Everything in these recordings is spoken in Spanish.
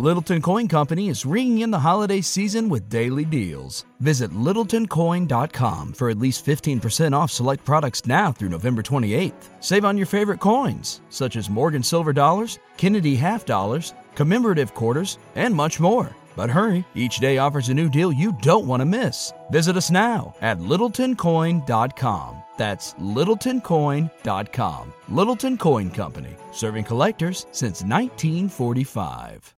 Littleton Coin Company is ringing in the holiday season with daily deals. Visit littletoncoin.com for at least 15% off select products now through November 28th. Save on your favorite coins, such as Morgan Silver Dollars, Kennedy Half Dollars, commemorative quarters, and much more. But hurry, each day offers a new deal you don't want to miss. Visit us now at littletoncoin.com. That's littletoncoin.com. Littleton Coin Company, serving collectors since 1945.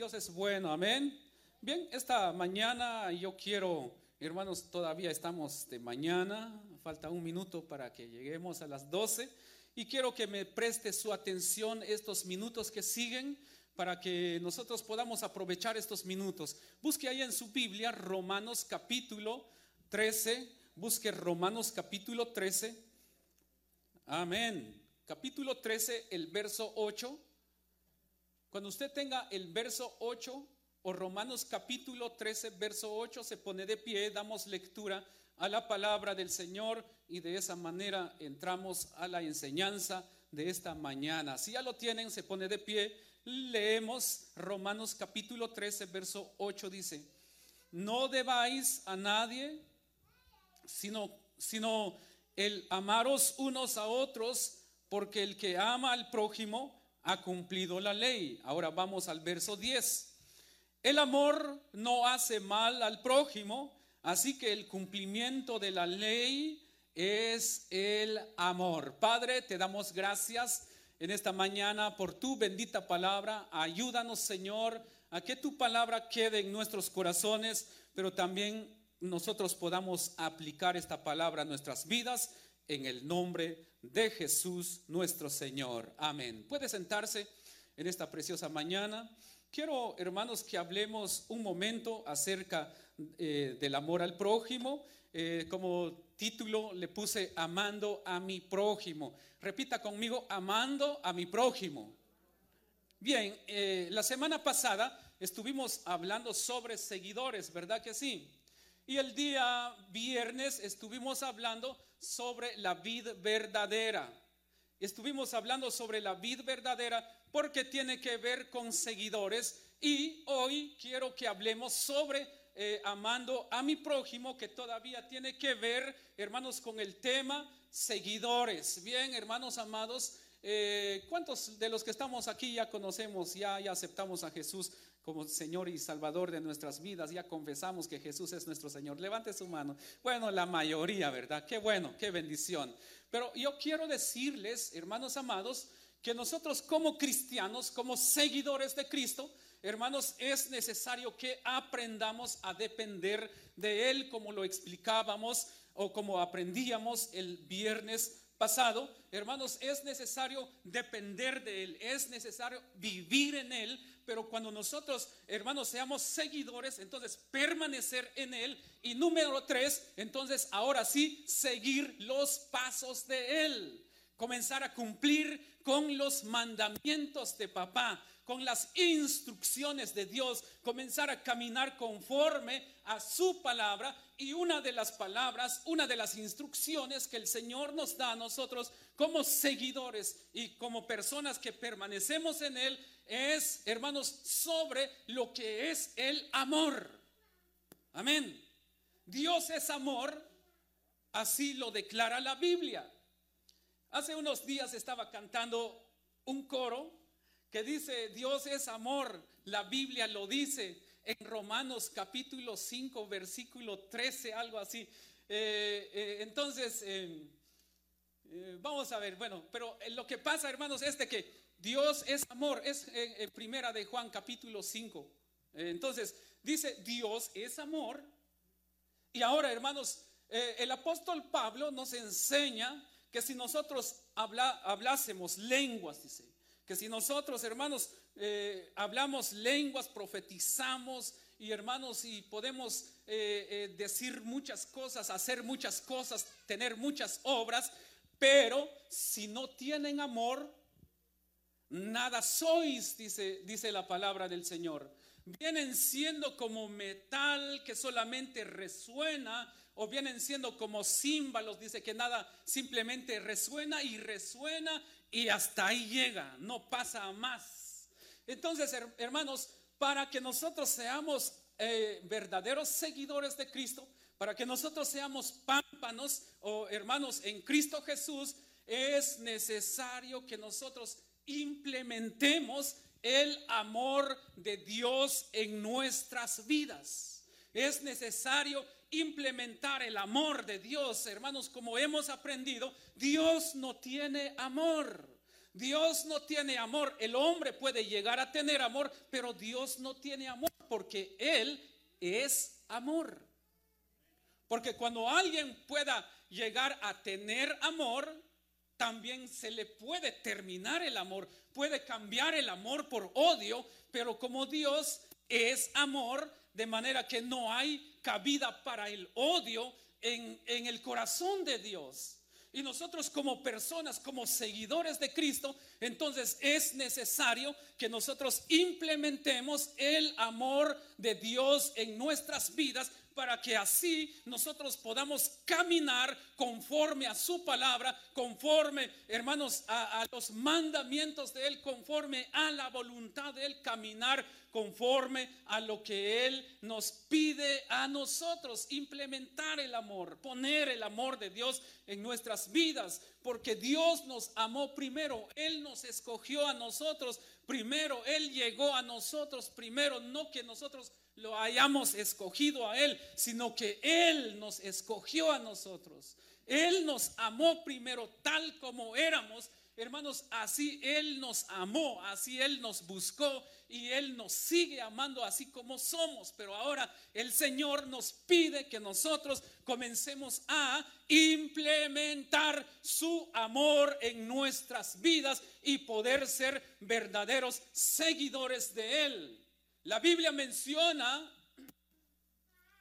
Dios es bueno, amén. Bien, esta mañana yo quiero, hermanos, todavía estamos de mañana, falta un minuto para que lleguemos a las 12 y quiero que me preste su atención estos minutos que siguen para que nosotros podamos aprovechar estos minutos. Busque ahí en su Biblia Romanos capítulo 13, busque Romanos capítulo 13. Amén. Capítulo 13, el verso 8. Cuando usted tenga el verso 8 o Romanos capítulo 13, verso 8, se pone de pie, damos lectura a la palabra del Señor y de esa manera entramos a la enseñanza de esta mañana. Si ya lo tienen, se pone de pie. Leemos Romanos capítulo 13, verso 8 dice, no debáis a nadie, sino, sino el amaros unos a otros, porque el que ama al prójimo ha cumplido la ley. Ahora vamos al verso 10. El amor no hace mal al prójimo, Así que el cumplimiento de la ley es el amor. Padre, te damos gracias en esta mañana por tu bendita palabra. Ayúdanos, Señor, a que tu palabra quede en nuestros corazones, pero también nosotros podamos aplicar esta palabra a nuestras vidas en el nombre de Jesús nuestro Señor. Amén. Puede sentarse en esta preciosa mañana. Quiero, hermanos, que hablemos un momento acerca eh, del amor al prójimo. Eh, como título le puse amando a mi prójimo. Repita conmigo, amando a mi prójimo. Bien, eh, la semana pasada estuvimos hablando sobre seguidores, ¿verdad que sí? Y el día viernes estuvimos hablando sobre la vida verdadera. Estuvimos hablando sobre la vida verdadera porque tiene que ver con seguidores y hoy quiero que hablemos sobre eh, amando a mi prójimo, que todavía tiene que ver, hermanos, con el tema seguidores. Bien, hermanos amados, eh, ¿cuántos de los que estamos aquí ya conocemos, ya, ya aceptamos a Jesús como Señor y Salvador de nuestras vidas? Ya confesamos que Jesús es nuestro Señor. Levante su mano. Bueno, la mayoría, ¿verdad? Qué bueno, qué bendición. Pero yo quiero decirles, hermanos amados, que nosotros como cristianos, como seguidores de Cristo, hermanos, es necesario que aprendamos a depender de Él como lo explicábamos o como aprendíamos el viernes pasado. Hermanos, es necesario depender de Él, es necesario vivir en Él, pero cuando nosotros, hermanos, seamos seguidores, entonces permanecer en Él. Y número tres, entonces ahora sí, seguir los pasos de Él comenzar a cumplir con los mandamientos de papá, con las instrucciones de Dios, comenzar a caminar conforme a su palabra. Y una de las palabras, una de las instrucciones que el Señor nos da a nosotros como seguidores y como personas que permanecemos en Él es, hermanos, sobre lo que es el amor. Amén. Dios es amor, así lo declara la Biblia. Hace unos días estaba cantando un coro que dice, Dios es amor, la Biblia lo dice en Romanos capítulo 5, versículo 13, algo así. Eh, eh, entonces, eh, vamos a ver, bueno, pero lo que pasa, hermanos, es de que Dios es amor, es en primera de Juan capítulo 5. entonces, dice, Dios es amor. Y ahora, hermanos, el apóstol Pablo nos enseña que si nosotros hablásemos lenguas, dice, que si nosotros, hermanos, eh, hablamos lenguas, profetizamos y hermanos, y podemos eh, eh, decir muchas cosas, hacer muchas cosas, tener muchas obras, pero si no tienen amor, nada sois, dice, dice la palabra del Señor. Vienen siendo como metal que solamente resuena o vienen siendo como címbalos, dice que nada simplemente resuena y resuena y hasta ahí llega, no pasa más. Entonces, her- hermanos, para que nosotros seamos eh, verdaderos seguidores de Cristo, para que nosotros seamos pámpanos o hermanos en Cristo Jesús, es necesario que nosotros implementemos el amor de Dios en nuestras vidas. Es necesario implementar el amor de Dios, hermanos, como hemos aprendido, Dios no tiene amor. Dios no tiene amor. El hombre puede llegar a tener amor, pero Dios no tiene amor porque Él es amor. Porque cuando alguien pueda llegar a tener amor, también se le puede terminar el amor, puede cambiar el amor por odio, pero como Dios es amor, de manera que no hay cabida para el odio en, en el corazón de Dios. Y nosotros como personas, como seguidores de Cristo, entonces es necesario que nosotros implementemos el amor de Dios en nuestras vidas para que así nosotros podamos caminar conforme a su palabra, conforme, hermanos, a, los mandamientos de Él, conforme a la voluntad de Él, caminar conforme a lo que Él nos pide a nosotros, implementar el amor, poner el amor de Dios en nuestras vidas, porque Dios nos amó primero, Él nos escogió a nosotros primero, Él llegó a nosotros primero, no que nosotros lo hayamos escogido a Él, sino que Él nos escogió a nosotros. Él nos amó primero tal como éramos. Hermanos, así Él nos amó, así Él nos buscó y Él nos sigue amando así como somos. Pero ahora el Señor nos pide que nosotros comencemos a implementar su amor en nuestras vidas y poder ser verdaderos seguidores de Él. La Biblia menciona,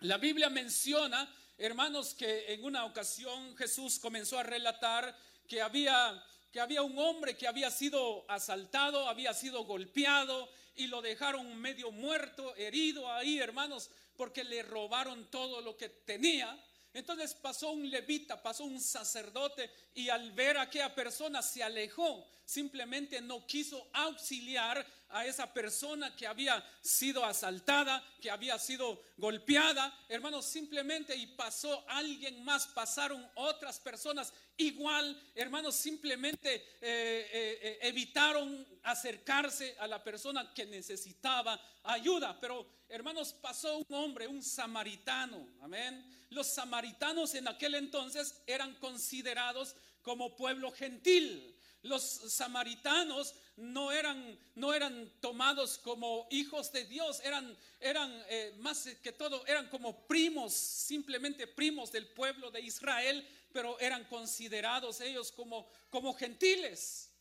la Biblia menciona, hermanos, que en una ocasión Jesús comenzó a relatar que había que había un hombre que había sido asaltado, había sido golpeado y lo dejaron medio muerto, herido ahí, hermanos, porque le robaron todo lo que tenía. Entonces pasó un levita, pasó un sacerdote y al ver a aquella persona se alejó, simplemente no quiso auxiliar a esa persona que había sido asaltada, que había sido golpeada, hermanos, simplemente y pasó alguien más, pasaron otras personas igual, hermanos, simplemente eh, eh, eh, evitaron acercarse a la persona que necesitaba ayuda, pero hermanos, pasó un hombre, un samaritano, amén. Los samaritanos en aquel entonces eran considerados como pueblo gentil. Los samaritanos no eran, no eran tomados como hijos de Dios, eran, eran eh, más que todo, eran como primos, simplemente primos del pueblo de Israel, pero eran considerados ellos como, como gentiles.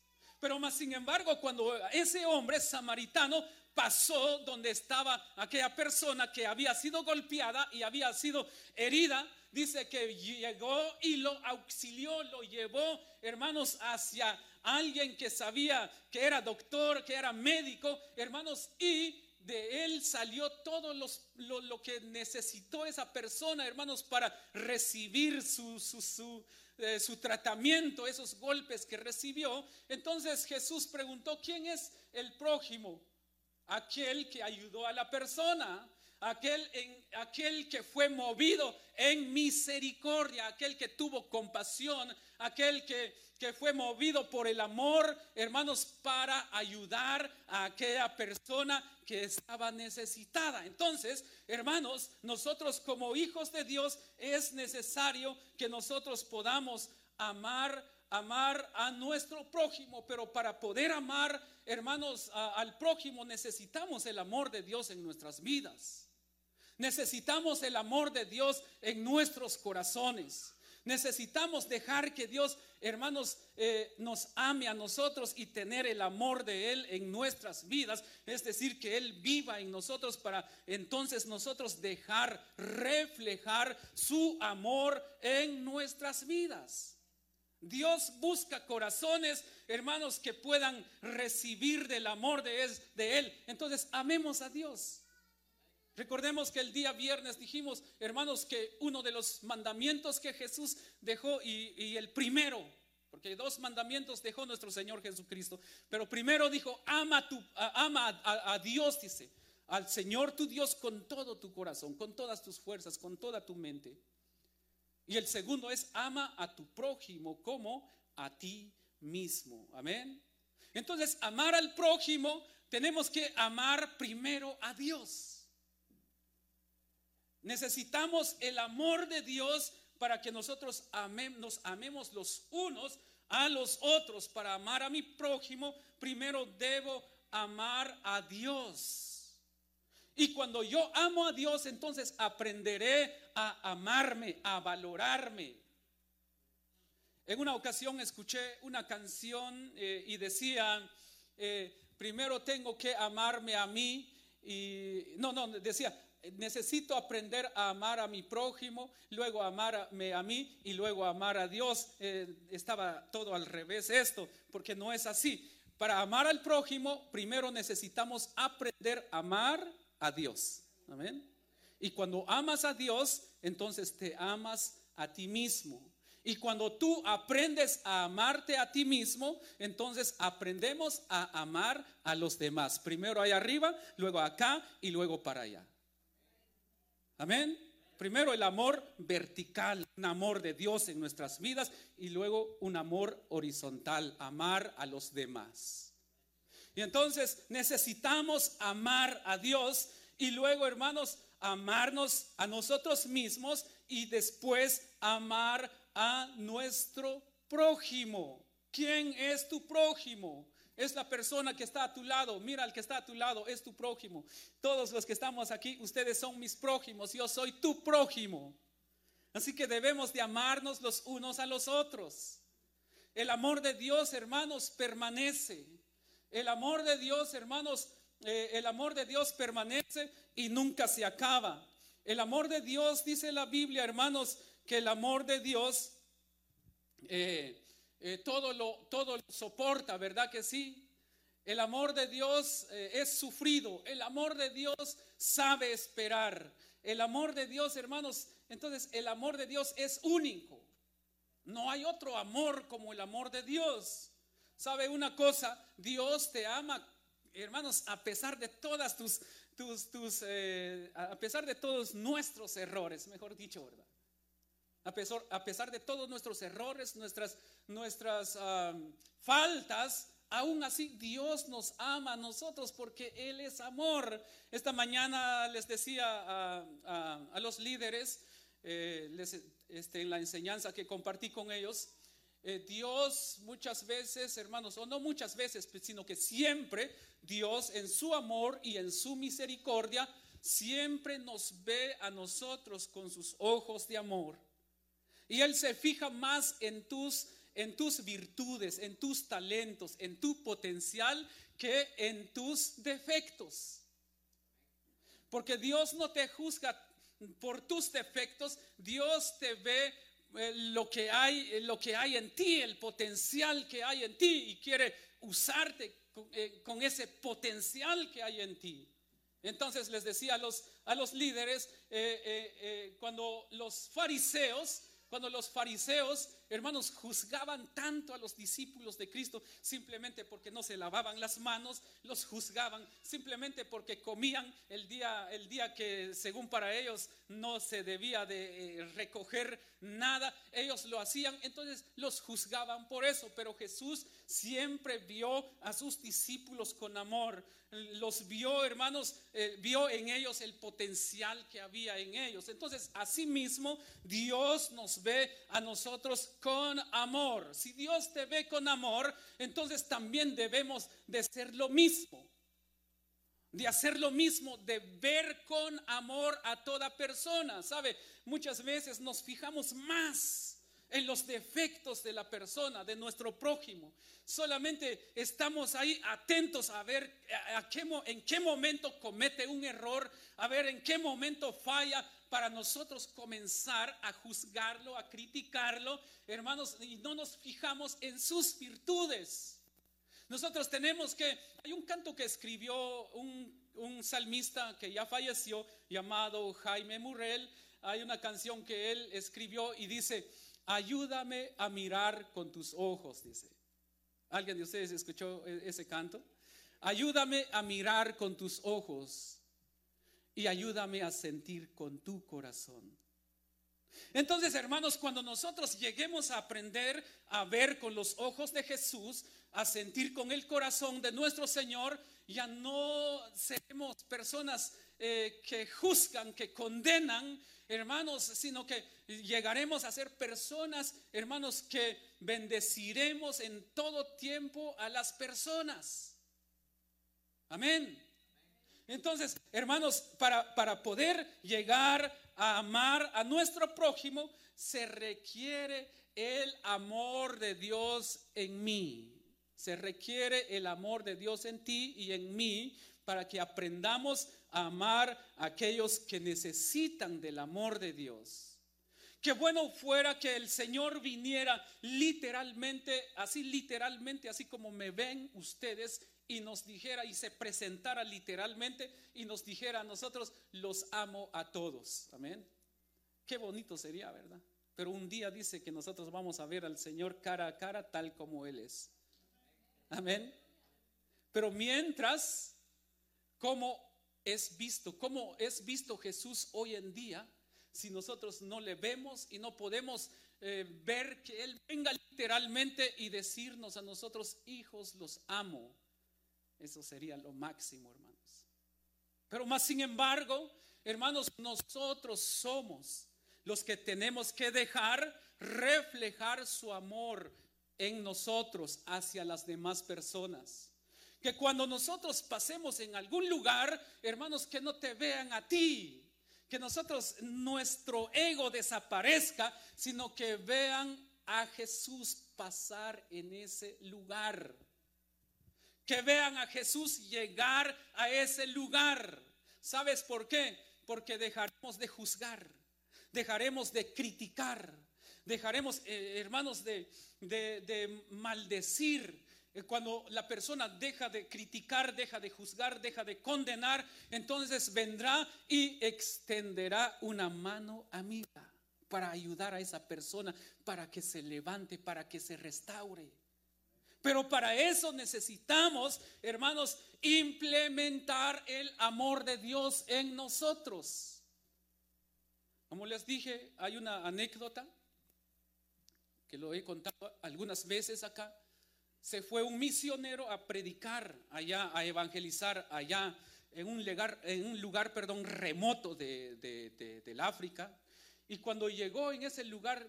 Pero más sin embargo, cuando ese hombre samaritano pasó donde estaba aquella persona que había sido golpeada y había sido herida, dice que llegó y lo auxilió, lo llevó, hermanos, hacia alguien que sabía que era doctor, que era médico, hermanos, y de él salió todo lo, que necesitó esa persona, hermanos, para recibir su, su, su, eh, su, tratamiento, esos golpes que recibió. Entonces Jesús preguntó, ¿quién es el prójimo? Aquel que ayudó a la persona, aquel, en, aquel que fue movido en misericordia, aquel que tuvo compasión, aquel que, fue movido por el amor, hermanos, para ayudar a aquella persona que estaba necesitada. Entonces, hermanos, nosotros como hijos de Dios es necesario que nosotros podamos amar amar a nuestro prójimo, pero para poder amar, hermanos, al prójimo necesitamos el amor de Dios en nuestras vidas. Necesitamos el amor de Dios en nuestros corazones. Necesitamos dejar que Dios, hermanos, eh, nos ame a nosotros y tener el amor de Él en nuestras vidas. Es decir, que Él viva en nosotros para entonces nosotros dejar reflejar su amor en nuestras vidas. Dios busca corazones, hermanos, que puedan recibir del amor de de él. Entonces, amemos a Dios. Recordemos que el día viernes dijimos, hermanos, que uno de los mandamientos que Jesús dejó y, el primero, porque dos mandamientos dejó nuestro Señor Jesucristo, pero primero dijo, ama, tu, ama a, Dios, dice, al Señor tu Dios con todo tu corazón, con todas tus fuerzas, con toda tu mente. Y el segundo es, ama a tu prójimo como a ti mismo. Amén. Entonces, amar al prójimo, tenemos que amar primero a Dios. Necesitamos el amor de Dios para que nosotros nos amemos los unos a los otros. Para amar a mi prójimo, primero debo amar a Dios. Y cuando yo amo a Dios, entonces aprenderé a amarme, a valorarme. En una ocasión escuché una canción eh, y decía, eh, primero tengo que amarme a mí. Y no, no, decía, necesito aprender a amar a mi prójimo, luego amarme a mí y luego amar a Dios. Eh, estaba todo al revés esto, porque no es así. Para amar al prójimo, primero necesitamos aprender a amar a Dios. Amén. Y cuando amas a Dios, entonces te amas a ti mismo. Y cuando tú aprendes a amarte a ti mismo, entonces aprendemos a amar a los demás. Primero ahí arriba, luego acá y luego para allá. Amén. Primero el amor vertical, un amor de Dios en nuestras vidas y luego un amor horizontal, amar a los demás. Y entonces necesitamos amar a Dios y luego, hermanos, amarnos a nosotros mismos y después amar a nuestro prójimo. ¿Quién es tu prójimo? Es la persona que está a tu lado. Mira al que está a tu lado, es tu prójimo. Todos los que estamos aquí, ustedes son mis prójimos. Yo soy tu prójimo. Así que debemos de amarnos los unos a los otros. El amor de Dios, hermanos, permanece. El amor de Dios, hermanos, eh, el amor de Dios permanece y nunca se acaba. El amor de Dios, dice la Biblia, hermanos, que el amor de Dios eh, eh, todo, lo, todo lo soporta, ¿verdad que sí? El amor de Dios eh, es sufrido, el amor de Dios sabe esperar, el amor de Dios, hermanos, entonces el amor de Dios es único. No hay otro amor como el amor de Dios. ¿Sabe una cosa? Dios te ama, hermanos, a pesar de todas tus, tus, tus eh, a pesar de todos nuestros errores, mejor dicho, ¿verdad? A pesar, de todos nuestros errores, nuestras, nuestras faltas, aún así Dios nos ama a nosotros porque Él es amor. Esta mañana les decía a, los líderes, eh, este, en la enseñanza que compartí con ellos, eh, Dios muchas veces, hermanos, o no muchas veces, sino que siempre Dios en su amor y en su misericordia, siempre nos ve a nosotros con sus ojos de amor. Y Él se fija más en tus, en tus virtudes, en tus talentos, en tu potencial que en tus defectos. Porque Dios no te juzga por tus defectos, Dios te ve eh, lo que hay, eh, lo que hay en ti, el potencial que hay en ti y quiere usarte con, eh, ese potencial que hay en ti. Entonces les decía a los, a los líderes, cuando los fariseos cuando los fariseos, hermanos, juzgaban tanto a los discípulos de Cristo simplemente porque no se lavaban las manos, los juzgaban simplemente porque comían el día, el día que según para ellos no se debía de eh, recoger nada, ellos lo hacían, entonces los juzgaban por eso, pero Jesús siempre vio a sus discípulos con amor, los vio, hermanos, eh, vio en ellos el potencial que había en ellos. Entonces, asimismo, Dios nos ve a nosotros con amor. Si Dios te ve con amor, entonces también debemos de ser lo mismo. De hacer lo mismo, de ver con amor a toda persona. ¿Sabe? Muchas veces nos fijamos más en los defectos de la persona, de nuestro prójimo. Solamente estamos ahí atentos a ver en qué momento comete un error, a ver en qué momento falla para nosotros comenzar a juzgarlo, a criticarlo, hermanos, y no nos fijamos en sus virtudes. Nosotros tenemos que, hay un canto que escribió un, un salmista que ya falleció, llamado Jaime Murrell, hay una canción que él escribió y dice, ayúdame a mirar con tus ojos, dice. ¿Alguien de ustedes escuchó e-, ese canto? Ayúdame a mirar con tus ojos y ayúdame a sentir con tu corazón. Entonces, hermanos, cuando nosotros lleguemos a aprender a ver con los ojos de Jesús, a sentir con el corazón de nuestro Señor, ya no seremos personas eh, que juzgan, que condenan, hermanos, sino que llegaremos a ser personas, hermanos, que bendeciremos en todo tiempo a las personas. Amén. Entonces, hermanos, para, para poder llegar a amar a nuestro prójimo, se requiere el amor de Dios en mí. Se requiere el amor de Dios en ti y en mí para que aprendamos a amar a aquellos que necesitan del amor de Dios. Qué bueno fuera que el Señor viniera literalmente, así literalmente, así como me ven ustedes, y nos dijera y se presentara literalmente y nos dijera a nosotros, los amo a todos. Amén. Qué bonito sería, ¿verdad? Pero un día dice que nosotros vamos a ver al Señor cara a cara tal como Él es. Amén. Pero mientras cómo es visto, cómo es visto Jesús hoy en día, si nosotros no le vemos y no podemos eh, ver que Él venga literalmente y decirnos a nosotros, hijos, los amo. Eso sería lo máximo, hermanos. Pero más sin embargo, hermanos, nosotros somos los que tenemos que dejar reflejar su amor en nosotros hacia las demás personas. Que cuando nosotros pasemos en algún lugar, hermanos, que no te vean a ti, que nosotros, nuestro ego desaparezca, sino que vean a Jesús pasar en ese lugar. Que vean a Jesús llegar a ese lugar. ¿Sabes por qué? Porque dejaremos de juzgar, dejaremos de criticar, dejaremos, eh, hermanos, de, de maldecir, eh, cuando la persona deja de criticar, deja de juzgar, deja de condenar, entonces vendrá y extenderá una mano amiga para ayudar a esa persona, para que se levante, para que se restaure. Pero para eso necesitamos, hermanos, implementar el amor de Dios en nosotros. Como les dije, hay una anécdota que lo he contado algunas veces acá se fue un misionero a predicar allá, a evangelizar allá en un lugar, en un lugar perdón, remoto de, del África. Y cuando llegó en ese lugar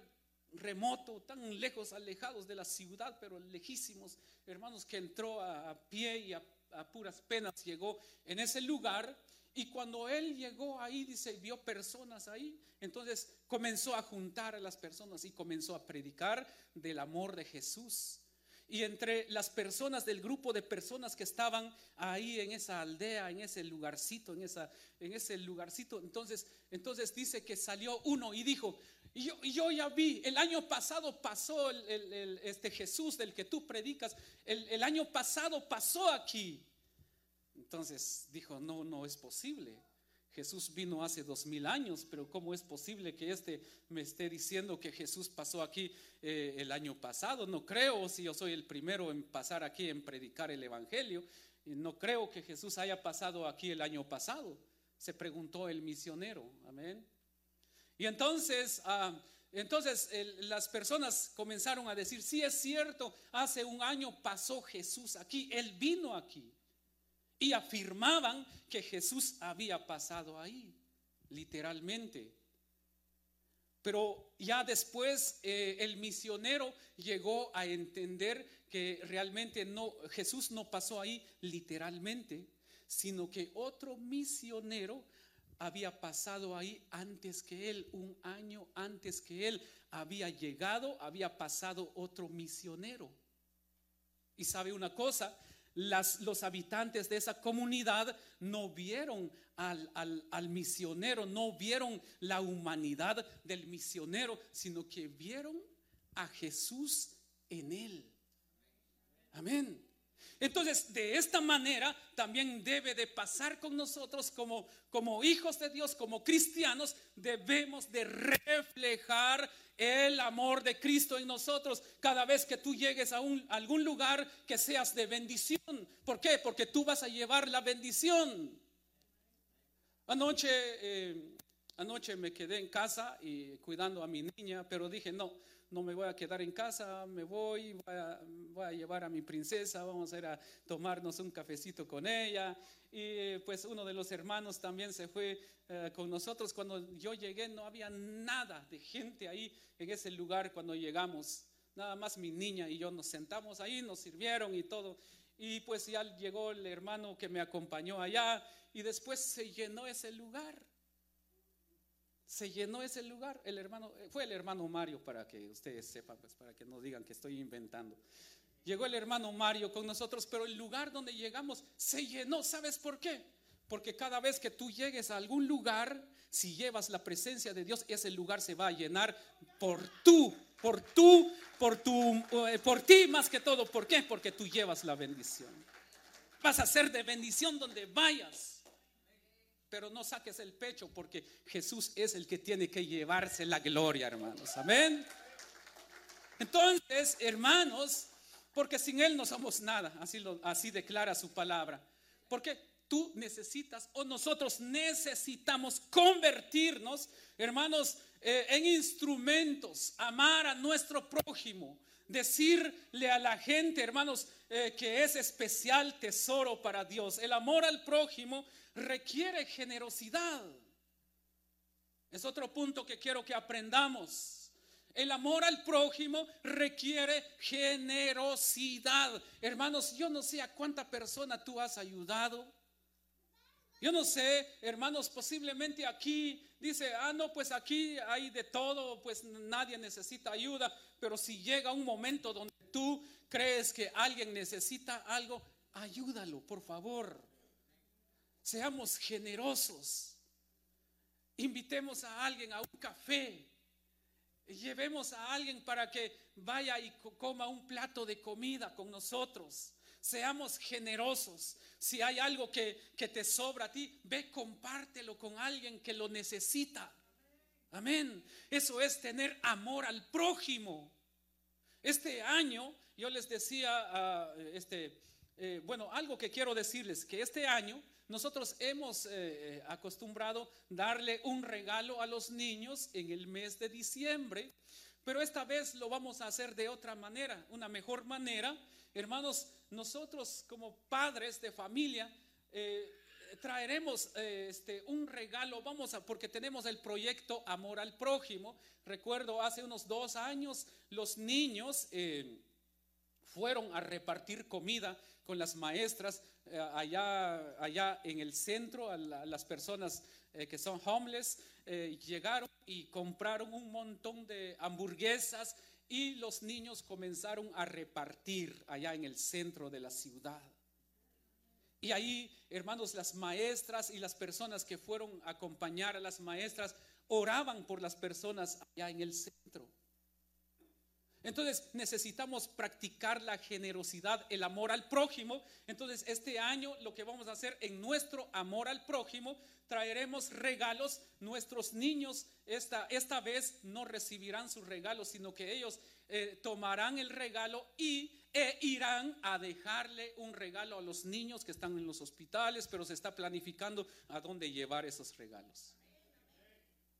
remoto, tan lejos, alejados de la ciudad, pero lejísimos, hermanos, que entró a, pie y a, puras penas llegó en ese lugar. Y cuando él llegó ahí, dice, vio personas ahí, entonces comenzó a juntar a las personas y comenzó a predicar del amor de Jesús y entre las personas del grupo de personas que estaban ahí en esa aldea, en ese lugarcito, en, esa, en ese lugarcito, entonces, entonces dice que salió uno y dijo, y yo, ya vi, el año pasado pasó este Jesús del que tú predicas, el, año pasado pasó aquí. Entonces dijo, no, no es posible. Jesús vino hace dos mil años, pero ¿cómo es posible que este me esté diciendo que Jesús pasó aquí eh, el año pasado? No creo si yo soy el primero en pasar aquí en predicar el Evangelio. No creo que Jesús haya pasado aquí el año pasado. Se preguntó el misionero. Amén. Y entonces, ah, entonces las personas comenzaron a decir, sí es cierto, hace un año pasó Jesús aquí, Él vino aquí y afirmaban que Jesús había pasado ahí, literalmente. Pero ya después eh, el misionero llegó a entender que realmente no, Jesús no pasó ahí literalmente, sino que otro misionero había pasado ahí antes que él, un año antes que él había llegado, había pasado otro misionero. Y sabe una cosa, las, los habitantes de esa comunidad no vieron al, al, al, misionero, no vieron la humanidad del misionero, sino que vieron a Jesús en él. Amén. Entonces, de esta manera también debe de pasar con nosotros como, como hijos de Dios, como cristianos, debemos de reflejar el amor de Cristo en nosotros cada vez que tú llegues a, un, algún lugar que seas de bendición. ¿Por qué? Porque tú vas a llevar la bendición. Anoche, eh, anoche me quedé en casa y cuidando a mi niña, pero dije, no, no me voy a quedar en casa, me voy, voy a, llevar a mi princesa, vamos a ir a tomarnos un cafecito con ella. Y pues uno de los hermanos también se fue eh, con nosotros. Cuando yo llegué no había nada de gente ahí en ese lugar cuando llegamos. Nada más mi niña y yo nos sentamos ahí, nos sirvieron y todo. Y pues ya llegó el hermano que me acompañó allá y después se llenó ese lugar se llenó ese lugar. El hermano, fue el hermano Mario, para que ustedes sepan, pues para que no digan que estoy inventando. Llegó el hermano Mario con nosotros, pero el lugar donde llegamos se llenó. ¿Sabes por qué? Porque cada vez que tú llegues a algún lugar, si llevas la presencia de Dios, ese lugar se va a llenar por tú, por tú, por tu, por ti más que todo. ¿Por qué? Porque tú llevas la bendición. Vas a ser de bendición donde vayas. Pero no saques el pecho porque Jesús es el que tiene que llevarse la gloria, hermanos. Amén. Entonces, hermanos, porque sin Él no somos nada, así, lo, así declara su palabra. Porque tú necesitas o nosotros necesitamos convertirnos, hermanos, eh, en instrumentos, amar a nuestro prójimo, decirle a la gente, hermanos, eh, que es especial tesoro para Dios. El amor al prójimo requiere generosidad. Es otro punto que quiero que aprendamos. El amor al prójimo requiere generosidad. Hermanos, yo no sé a cuánta persona tú has ayudado. Yo no sé, hermanos, posiblemente aquí dice, ah, no, pues aquí hay de todo, pues nadie necesita ayuda, pero si llega un momento donde tú crees que alguien necesita algo, ayúdalo, por favor. Seamos generosos. Invitemos a alguien a un café. Llevemos a alguien para que vaya y coma un plato de comida con nosotros. Seamos generosos. Si hay algo que, que te sobra a ti, ve, compártelo con alguien que lo necesita. Amén. Eso es tener amor al prójimo. Este año, yo les decía, a este, eh, bueno, algo que quiero decirles, que este año nosotros hemos eh, eh, acostumbrado darle un regalo a los niños en el mes de diciembre, pero esta vez lo vamos a hacer de otra manera, una mejor manera. Hermanos, nosotros como padres de familia traeremos este, un regalo, vamos a, porque tenemos el proyecto Amor al Prójimo. Recuerdo hace unos dos años los niños fueron a repartir comida con las maestras eh, allá, allá en el centro, a las personas eh, que son homeless, eh, llegaron y compraron un montón de hamburguesas y los niños comenzaron a repartir allá en el centro de la ciudad. Y ahí, hermanos, las maestras y las personas que fueron a acompañar a las maestras oraban por las personas allá en el centro. Entonces necesitamos practicar la generosidad, el amor al prójimo. Entonces este año lo que vamos a hacer en nuestro amor al prójimo, traeremos regalos. Nuestros niños esta, esta vez no recibirán sus regalos, sino que ellos eh, tomarán el regalo y e irán a dejarle un regalo a los niños que están en los hospitales, pero se está planificando a dónde llevar esos regalos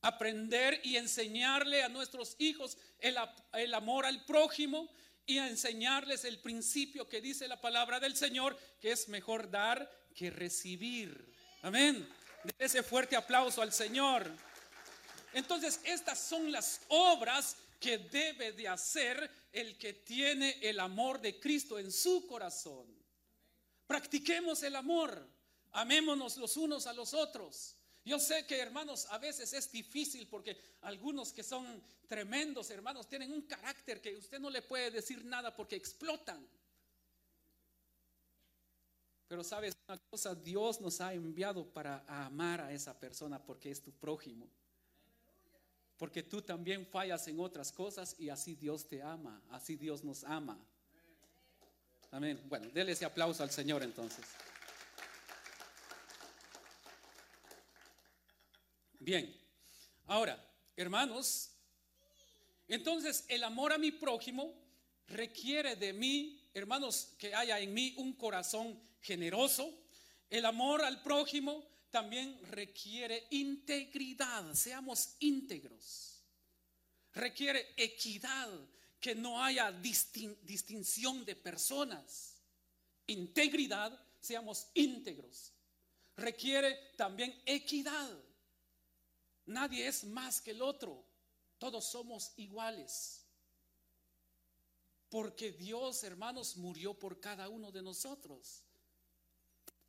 aprender y enseñarle a nuestros hijos el, amor al prójimo y a enseñarles el principio que dice la palabra del Señor, que es mejor dar que recibir. Amén. De ese fuerte aplauso al Señor. Entonces, estas son las obras que debe de hacer el que tiene el amor de Cristo en su corazón. Practiquemos el amor. Amémonos los unos a los otros. Yo sé que hermanos, a veces es difícil porque algunos que son tremendos hermanos tienen un carácter que usted no le puede decir nada porque explotan. Pero sabes una cosa, Dios nos ha enviado para amar a esa persona porque es tu prójimo. Porque tú también fallas en otras cosas y así Dios te ama, así Dios nos ama. Amén. Bueno, déle ese aplauso al Señor entonces. Bien, ahora, hermanos, entonces el amor a mi prójimo requiere de mí, hermanos, que haya en mí un corazón generoso. El amor al prójimo también requiere integridad, seamos íntegros. Requiere equidad, que no haya distinción de personas. Integridad, seamos íntegros. Requiere también equidad. Nadie es más que el otro. Todos somos iguales. Porque Dios, hermanos, murió por cada uno de nosotros.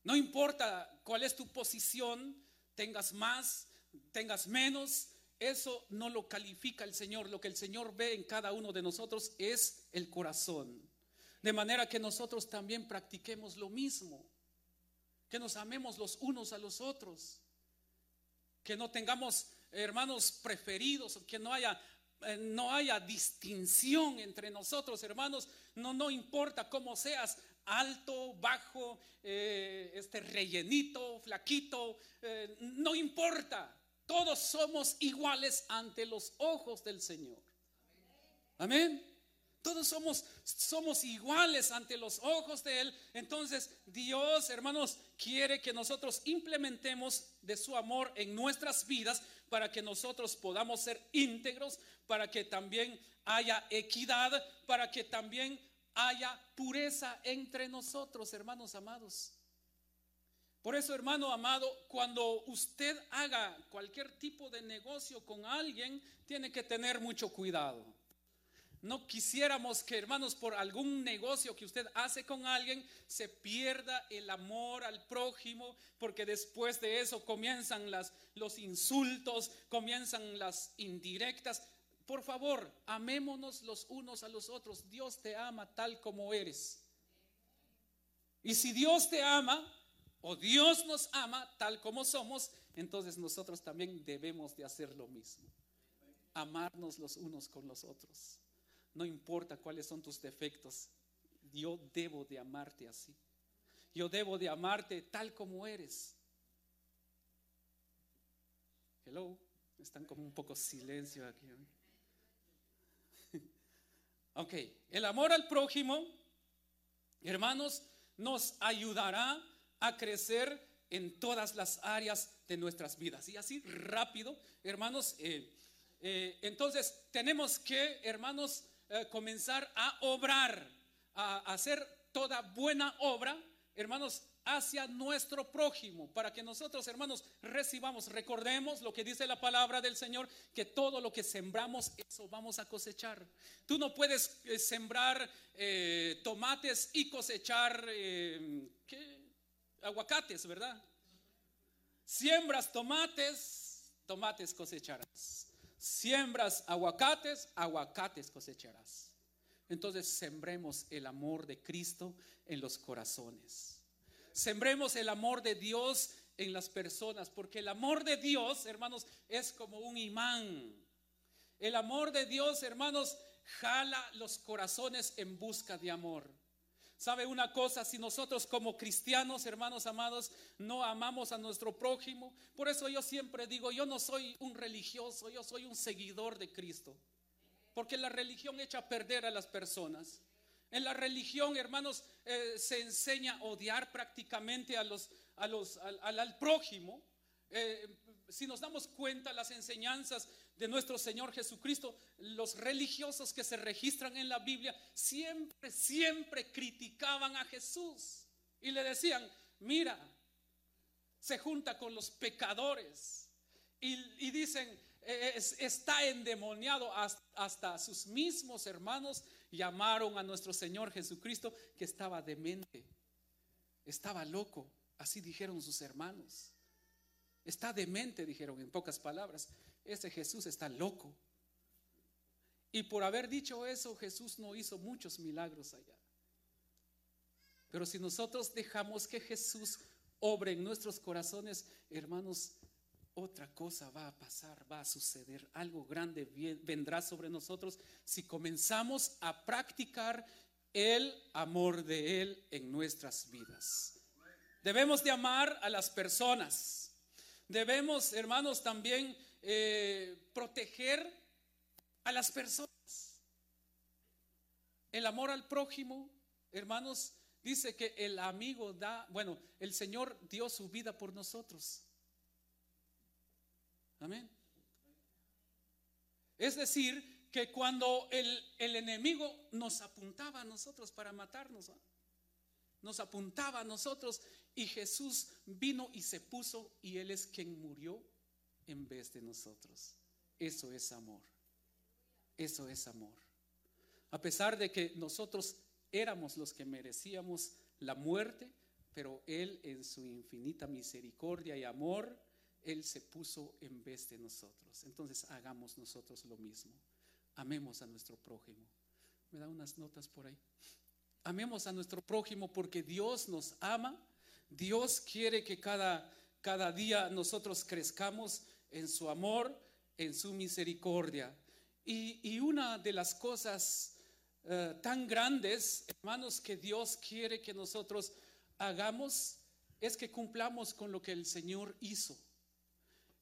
No importa cuál es tu posición, tengas más, tengas menos, eso no lo califica el Señor. Lo que el Señor ve en cada uno de nosotros es el corazón. De manera que nosotros también practiquemos lo mismo. Que nos amemos los unos a los otros. Que no tengamos hermanos preferidos, que no haya eh, no haya distinción entre nosotros, hermanos. No, no importa cómo seas, alto, bajo, eh, este rellenito, flaquito, eh, no importa. Todos somos iguales ante los ojos del Señor. Amén. Todos somos, somos iguales ante los ojos de Él. Entonces Dios, hermanos, quiere que nosotros implementemos de su amor en nuestras vidas para que nosotros podamos ser íntegros, para que también haya equidad, para que también haya pureza entre nosotros, hermanos amados. Por eso, hermano amado, cuando usted haga cualquier tipo de negocio con alguien, tiene que tener mucho cuidado. No quisiéramos que, hermanos, por algún negocio que usted hace con alguien, se pierda el amor al prójimo, porque después de eso comienzan las, los insultos, comienzan las indirectas. Por favor, amémonos los unos a los otros. Dios te ama tal como eres. Y si Dios te ama, o Dios nos ama tal como somos, entonces nosotros también debemos de hacer lo mismo. Amarnos los unos con los otros. No importa cuáles son tus defectos, yo debo de amarte así. Yo debo de amarte tal como eres. Hello, están como un poco silencio aquí. ok, el amor al prójimo, hermanos, nos ayudará a crecer en todas las áreas de nuestras vidas. Y así rápido, hermanos, eh, eh, entonces tenemos que, hermanos, eh, comenzar a obrar, a hacer toda buena obra, hermanos, hacia nuestro prójimo, para que nosotros, hermanos, recibamos, recordemos lo que dice la palabra del Señor, que todo lo que sembramos, eso vamos a cosechar. Tú no puedes eh, sembrar eh, tomates y cosechar aguacates, ¿verdad? Siembras tomates, tomates cosecharás. Siembras aguacates, aguacates cosecharás. Entonces sembremos el amor de Cristo en los corazones. Sembremos el amor de Dios en las personas, porque el amor de Dios, hermanos, es como un imán. El amor de Dios, hermanos, jala los corazones en busca de amor. ¿Sabe una cosa? Si nosotros como cristianos, hermanos amados, no amamos a nuestro prójimo, por eso yo siempre digo, yo no soy un religioso, yo soy un seguidor de Cristo. Porque la religión echa a perder a las personas. En la religión, hermanos, eh, se enseña a odiar prácticamente a los, al, prójimo. Eh, si nos damos cuenta las enseñanzas de nuestro Señor Jesucristo, los religiosos que se registran en la Biblia siempre, siempre criticaban a Jesús y le decían, mira, se junta con los pecadores y, dicen, e, está endemoniado, hasta sus mismos hermanos llamaron a nuestro Señor Jesucristo que estaba demente, estaba loco, así dijeron sus hermanos. Está demente, dijeron en pocas palabras. Ese Jesús está loco. Y por haber dicho eso, Jesús no hizo muchos milagros allá. Pero si nosotros dejamos que Jesús obre en nuestros corazones, hermanos, otra cosa va a pasar, va a suceder, algo grande vendrá sobre nosotros si comenzamos a practicar el amor de Él en nuestras vidas. Debemos de amar a las personas. Debemos, hermanos, también eh, proteger a las personas. El amor al prójimo, hermanos, dice que el amigo da, bueno, el Señor dio su vida por nosotros. Amén. Es decir, que cuando el, enemigo nos apuntaba a nosotros para matarnos, nos apuntaba a nosotros y Jesús vino y se puso y Él es quien murió en vez de nosotros. Eso es amor. Eso es amor. A pesar de que nosotros éramos los que merecíamos la muerte, pero Él en su infinita misericordia y amor, Él se puso en vez de nosotros. Entonces hagamos nosotros lo mismo. Amemos a nuestro prójimo. ¿Me da unas notas por ahí? Amemos a nuestro prójimo porque Dios nos ama. Dios quiere que cada, cada día nosotros crezcamos en su amor, en su misericordia. Y, una de las cosas eh, tan grandes, hermanos, que Dios quiere que nosotros hagamos es que cumplamos con lo que el Señor hizo.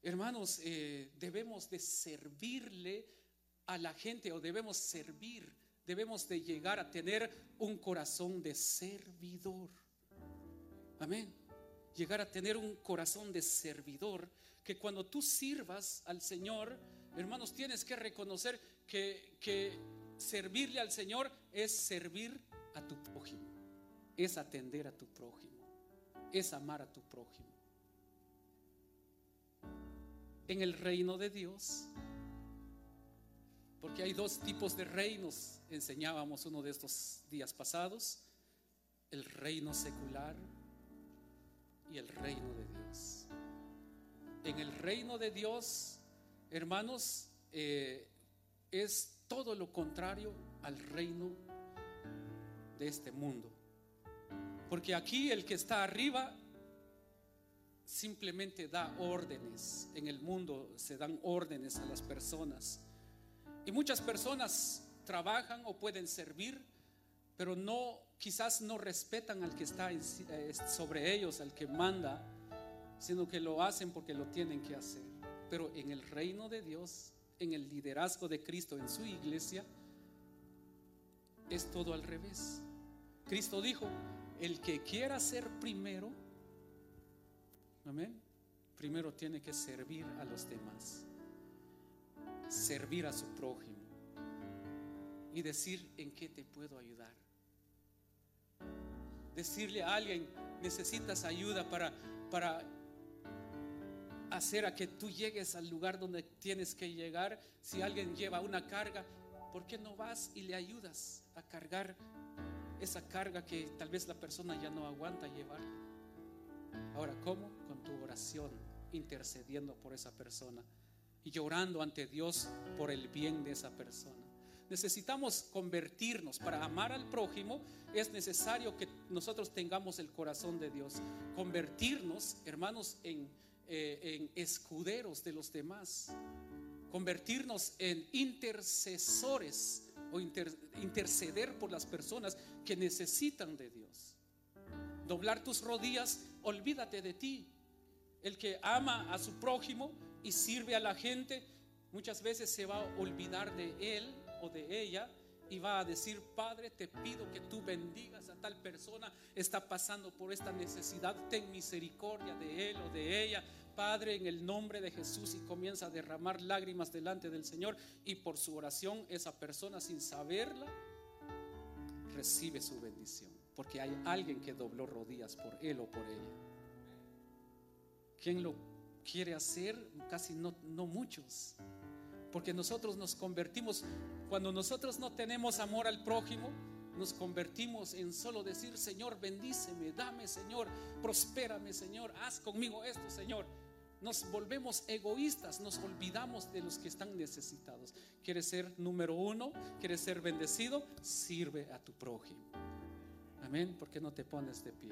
Hermanos, eh, debemos de servirle a la gente o debemos servir, debemos de llegar a tener un corazón de servidor. Amén. Llegar a tener un corazón de servidor, que cuando tú sirvas al Señor, hermanos, tienes que reconocer que, que servirle al Señor es servir a tu prójimo, es atender a tu prójimo, es amar a tu prójimo. En el reino de Dios, porque hay dos tipos de reinos, enseñábamos uno de estos días pasados, el reino secular y el reino de Dios. En el reino de Dios, hermanos, eh, es todo lo contrario al reino de este mundo. Porque aquí el que está arriba simplemente da órdenes. En el mundo se dan órdenes a las personas. Y muchas personas trabajan o pueden servir, pero no, quizás no respetan al que está eh, sobre ellos, al que manda, sino que lo hacen porque lo tienen que hacer. Pero en el reino de Dios, en el liderazgo de Cristo en su iglesia, es todo al revés. Cristo dijo, el que quiera ser primero, amén, primero tiene que servir a los demás servir a su prójimo y decir en qué te puedo ayudar. Decirle a alguien, necesitas ayuda para, para hacer a que tú llegues al lugar donde tienes que llegar. Si alguien lleva una carga, ¿por qué no vas y le ayudas a cargar esa carga que tal vez la persona ya no aguanta llevar? Ahora, ¿cómo? Con tu oración, intercediendo por esa persona y llorando ante Dios por el bien de esa persona. Necesitamos convertirnos para amar al prójimo. Es necesario que nosotros tengamos el corazón de Dios. Convertirnos, hermanos, en, eh, escuderos de los demás. Convertirnos en intercesores o interceder por las personas que necesitan de Dios. Doblar tus rodillas, olvídate de ti. El que ama a su prójimo y sirve a la gente, muchas veces se va a olvidar de él o de ella y va a decir, Padre, te pido que tú bendigas a tal persona, está pasando por esta necesidad, ten misericordia de él o de ella. Padre, en el nombre de Jesús y comienza a derramar lágrimas delante del Señor y por su oración esa persona sin saberla recibe su bendición, porque hay alguien que dobló rodillas por él o por ella. ¿Quién lo quiere hacer, casi no, no muchos. Porque nosotros nos convertimos, cuando nosotros no tenemos amor al prójimo, nos convertimos en solo decir, Señor, bendíceme, dame, Señor, prospérame, Señor, haz conmigo esto, Señor. nos volvemos egoístas, nos olvidamos de los que están necesitados. ¿Quieres ser número uno? ¿Quieres ser bendecido? Sirve a tu prójimo. Amén. ¿Por qué no te pones de pie?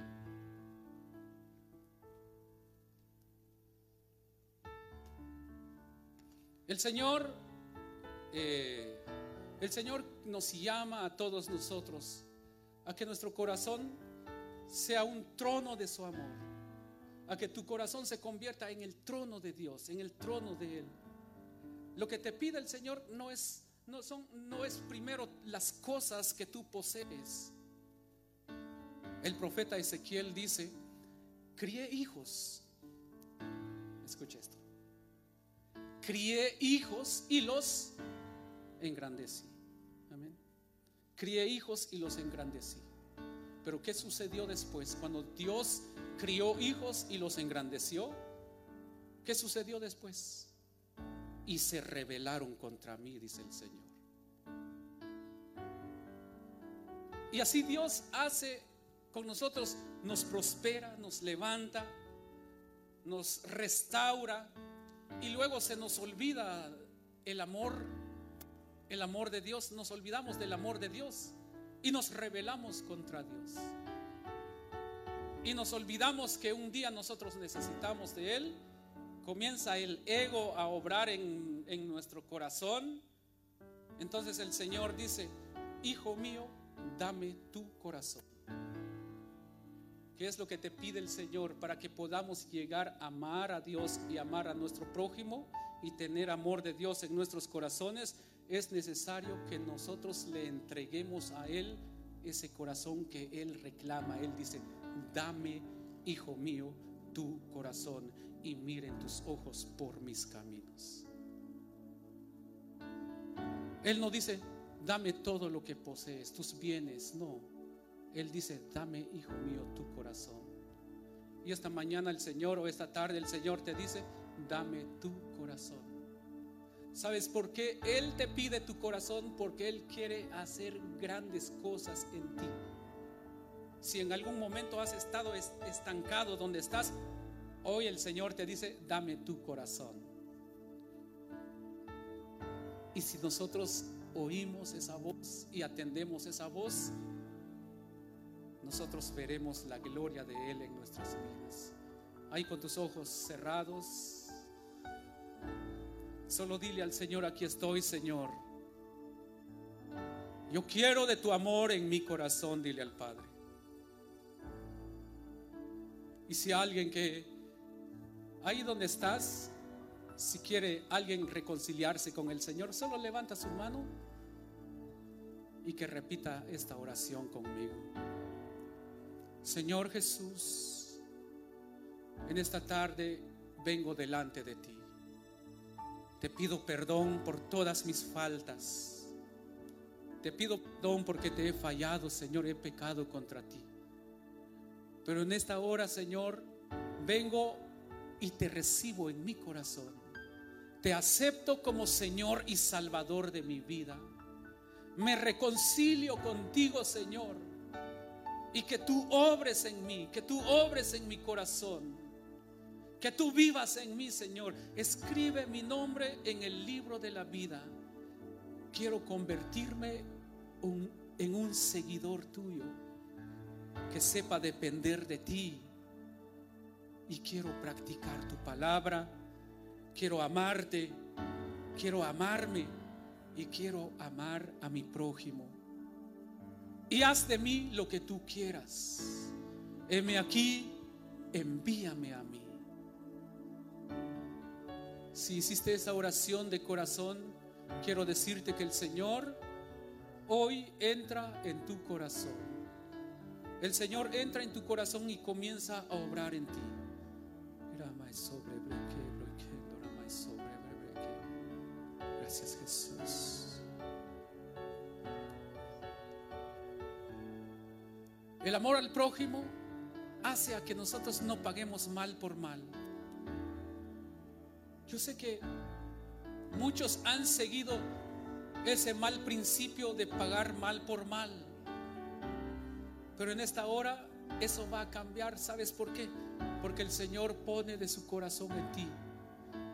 El Señor, eh, el Señor nos llama a todos nosotros a que nuestro corazón sea un trono de su amor, a que tu corazón se convierta en el trono de Dios, en el trono de Él. Lo que te pide el Señor no es, no son, no es primero las cosas que tú posees. El profeta Ezequiel dice, crié hijos. Escucha esto crié hijos y los engrandecí. Amén. Crié hijos y los engrandecí. Pero ¿qué sucedió después? Cuando Dios crió hijos y los engrandeció, ¿qué sucedió después? Y se rebelaron contra mí, dice el Señor. Y así Dios hace con nosotros, nos prospera, nos levanta, nos restaura, y luego se nos olvida el amor, el amor de Dios, nos olvidamos del amor de Dios y nos rebelamos contra Dios. Y nos olvidamos que un día nosotros necesitamos de Él. Comienza el ego a obrar en, en nuestro corazón. Entonces el Señor dice, Hijo mío, dame tu corazón. ¿Qué es lo que te pide el Señor para que podamos llegar a amar a Dios y amar a nuestro prójimo y tener amor de Dios en nuestros corazones? Es necesario que nosotros le entreguemos a Él ese corazón que Él reclama. Él dice, dame, hijo mío, tu corazón y miren tus ojos por mis caminos. Él no dice, dame todo lo que posees, tus bienes, no. Él dice, dame, hijo mío, tu corazón. Y esta mañana el Señor o esta tarde el Señor te dice, dame tu corazón. ¿Sabes por qué Él te pide tu corazón? Porque Él quiere hacer grandes cosas en ti. Si en algún momento has estado estancado donde estás, hoy el Señor te dice, dame tu corazón. Y si nosotros oímos esa voz y atendemos esa voz, nosotros veremos la gloria de Él en nuestras vidas. Ahí con tus ojos cerrados, solo dile al Señor, aquí estoy, Señor. Yo quiero de tu amor en mi corazón, dile al Padre. Y si alguien que ahí donde estás, si quiere alguien reconciliarse con el Señor, solo levanta su mano y que repita esta oración conmigo. Señor Jesús, en esta tarde vengo delante de ti. Te pido perdón por todas mis faltas. Te pido perdón porque te he fallado, Señor, he pecado contra ti. Pero en esta hora, Señor, vengo y te recibo en mi corazón. Te acepto como Señor y Salvador de mi vida. Me reconcilio contigo, Señor y que tú obres en mí, que tú obres en mi corazón, que tú vivas en mí, Señor. Escribe mi nombre en el libro de la vida. Quiero convertirme en un seguidor tuyo, que sepa depender de ti. Y quiero practicar tu palabra, quiero amarte, quiero amarme y quiero amar a mi prójimo y haz de mí lo que tú quieras. Heme aquí, envíame a mí. Si hiciste esa oración de corazón, quiero decirte que el Señor hoy entra en tu corazón. El Señor entra en tu corazón y comienza a obrar en ti. Gracias Jesús. El amor al prójimo hace a que nosotros no paguemos mal por mal. Yo sé que muchos han seguido ese mal principio de pagar mal por mal. Pero en esta hora eso va a cambiar. ¿Sabes por qué? Porque el Señor pone de su corazón en ti.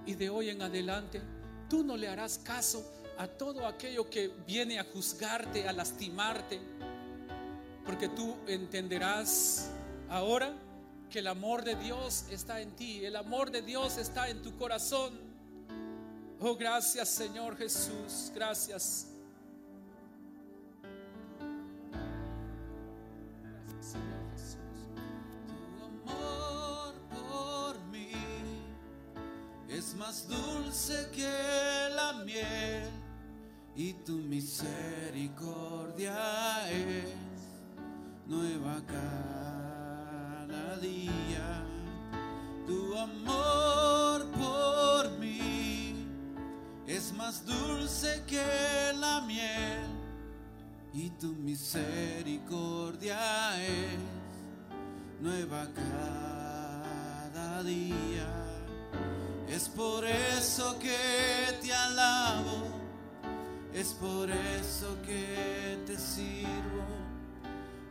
Y de hoy en adelante, tú no le harás caso a todo aquello que viene a juzgarte, a lastimarte. Porque tú entenderás ahora que el amor de Dios está en ti, el amor de Dios está en tu corazón. Oh, gracias Señor Jesús, gracias. Gracias Señor Jesús. Tu amor por mí es más dulce que la miel y tu misericordia es nueva cada día. Tu amor por mí es más dulce que la miel y tu misericordia es nueva cada día. Es por eso que te alabo, es por eso que te sirvo,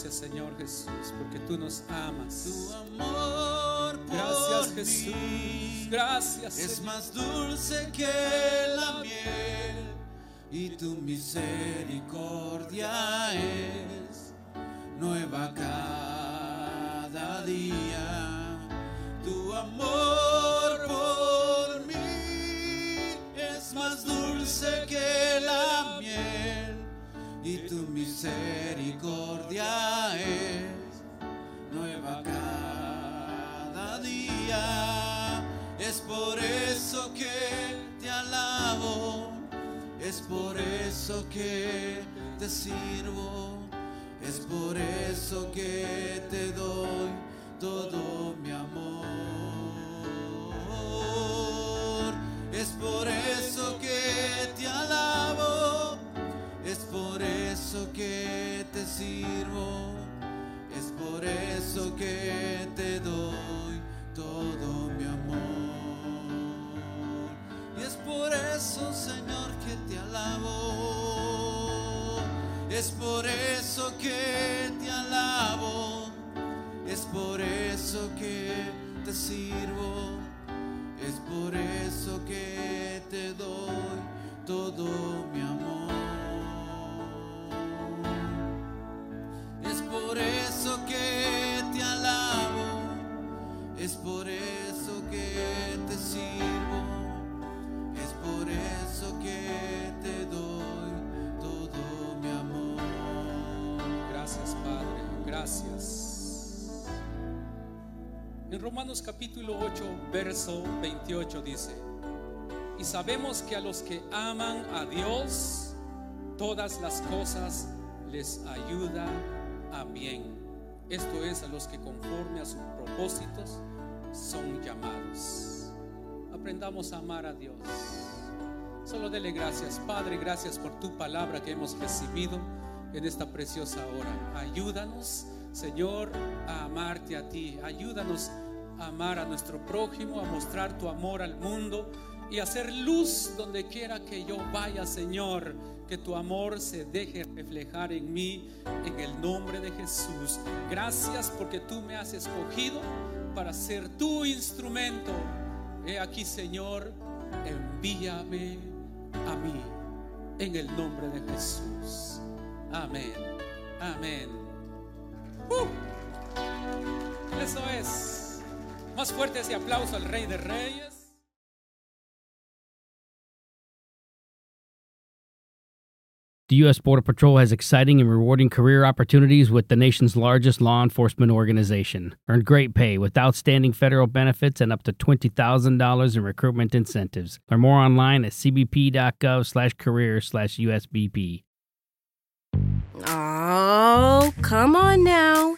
Gracias Señor Jesús, porque tú nos Tu amas. amor por Gracias Jesús. Gracias es Señor. más dulce que la miel y tu misericordia es nueva cada día. Tu amor y tu misericordia es nueva cada día. Es por eso que te alabo, es por eso que te sirvo, es por eso que te doy todo mi amor. Es por eso Romanos capítulo 8, verso 28 dice, y sabemos que a los que aman a Dios, todas las cosas les ayuda a bien. Esto es a los que conforme a sus propósitos son llamados. Aprendamos a amar a Dios. Solo dele gracias, Padre, gracias por tu palabra que hemos recibido en esta preciosa hora. Ayúdanos, Señor, a amarte a ti. Ayúdanos amar a nuestro prójimo, a mostrar tu amor al mundo y hacer luz donde quiera que yo vaya, Señor. Que tu amor se deje reflejar en mí, en el nombre de Jesús. Gracias porque tú me has escogido para ser tu instrumento. He aquí, Señor, envíame a mí en el nombre de Jesús. Amén. Amén. ¡Uh! Eso es. Más fuerte ese aplauso al Rey de Reyes. The U.S. Border Patrol has exciting and rewarding career opportunities with the nation's largest law enforcement organization. Earn great pay with outstanding federal benefits and up to $20,000 in recruitment incentives. Learn more online at cbp.gov slash career slash USBP. Oh, come on now.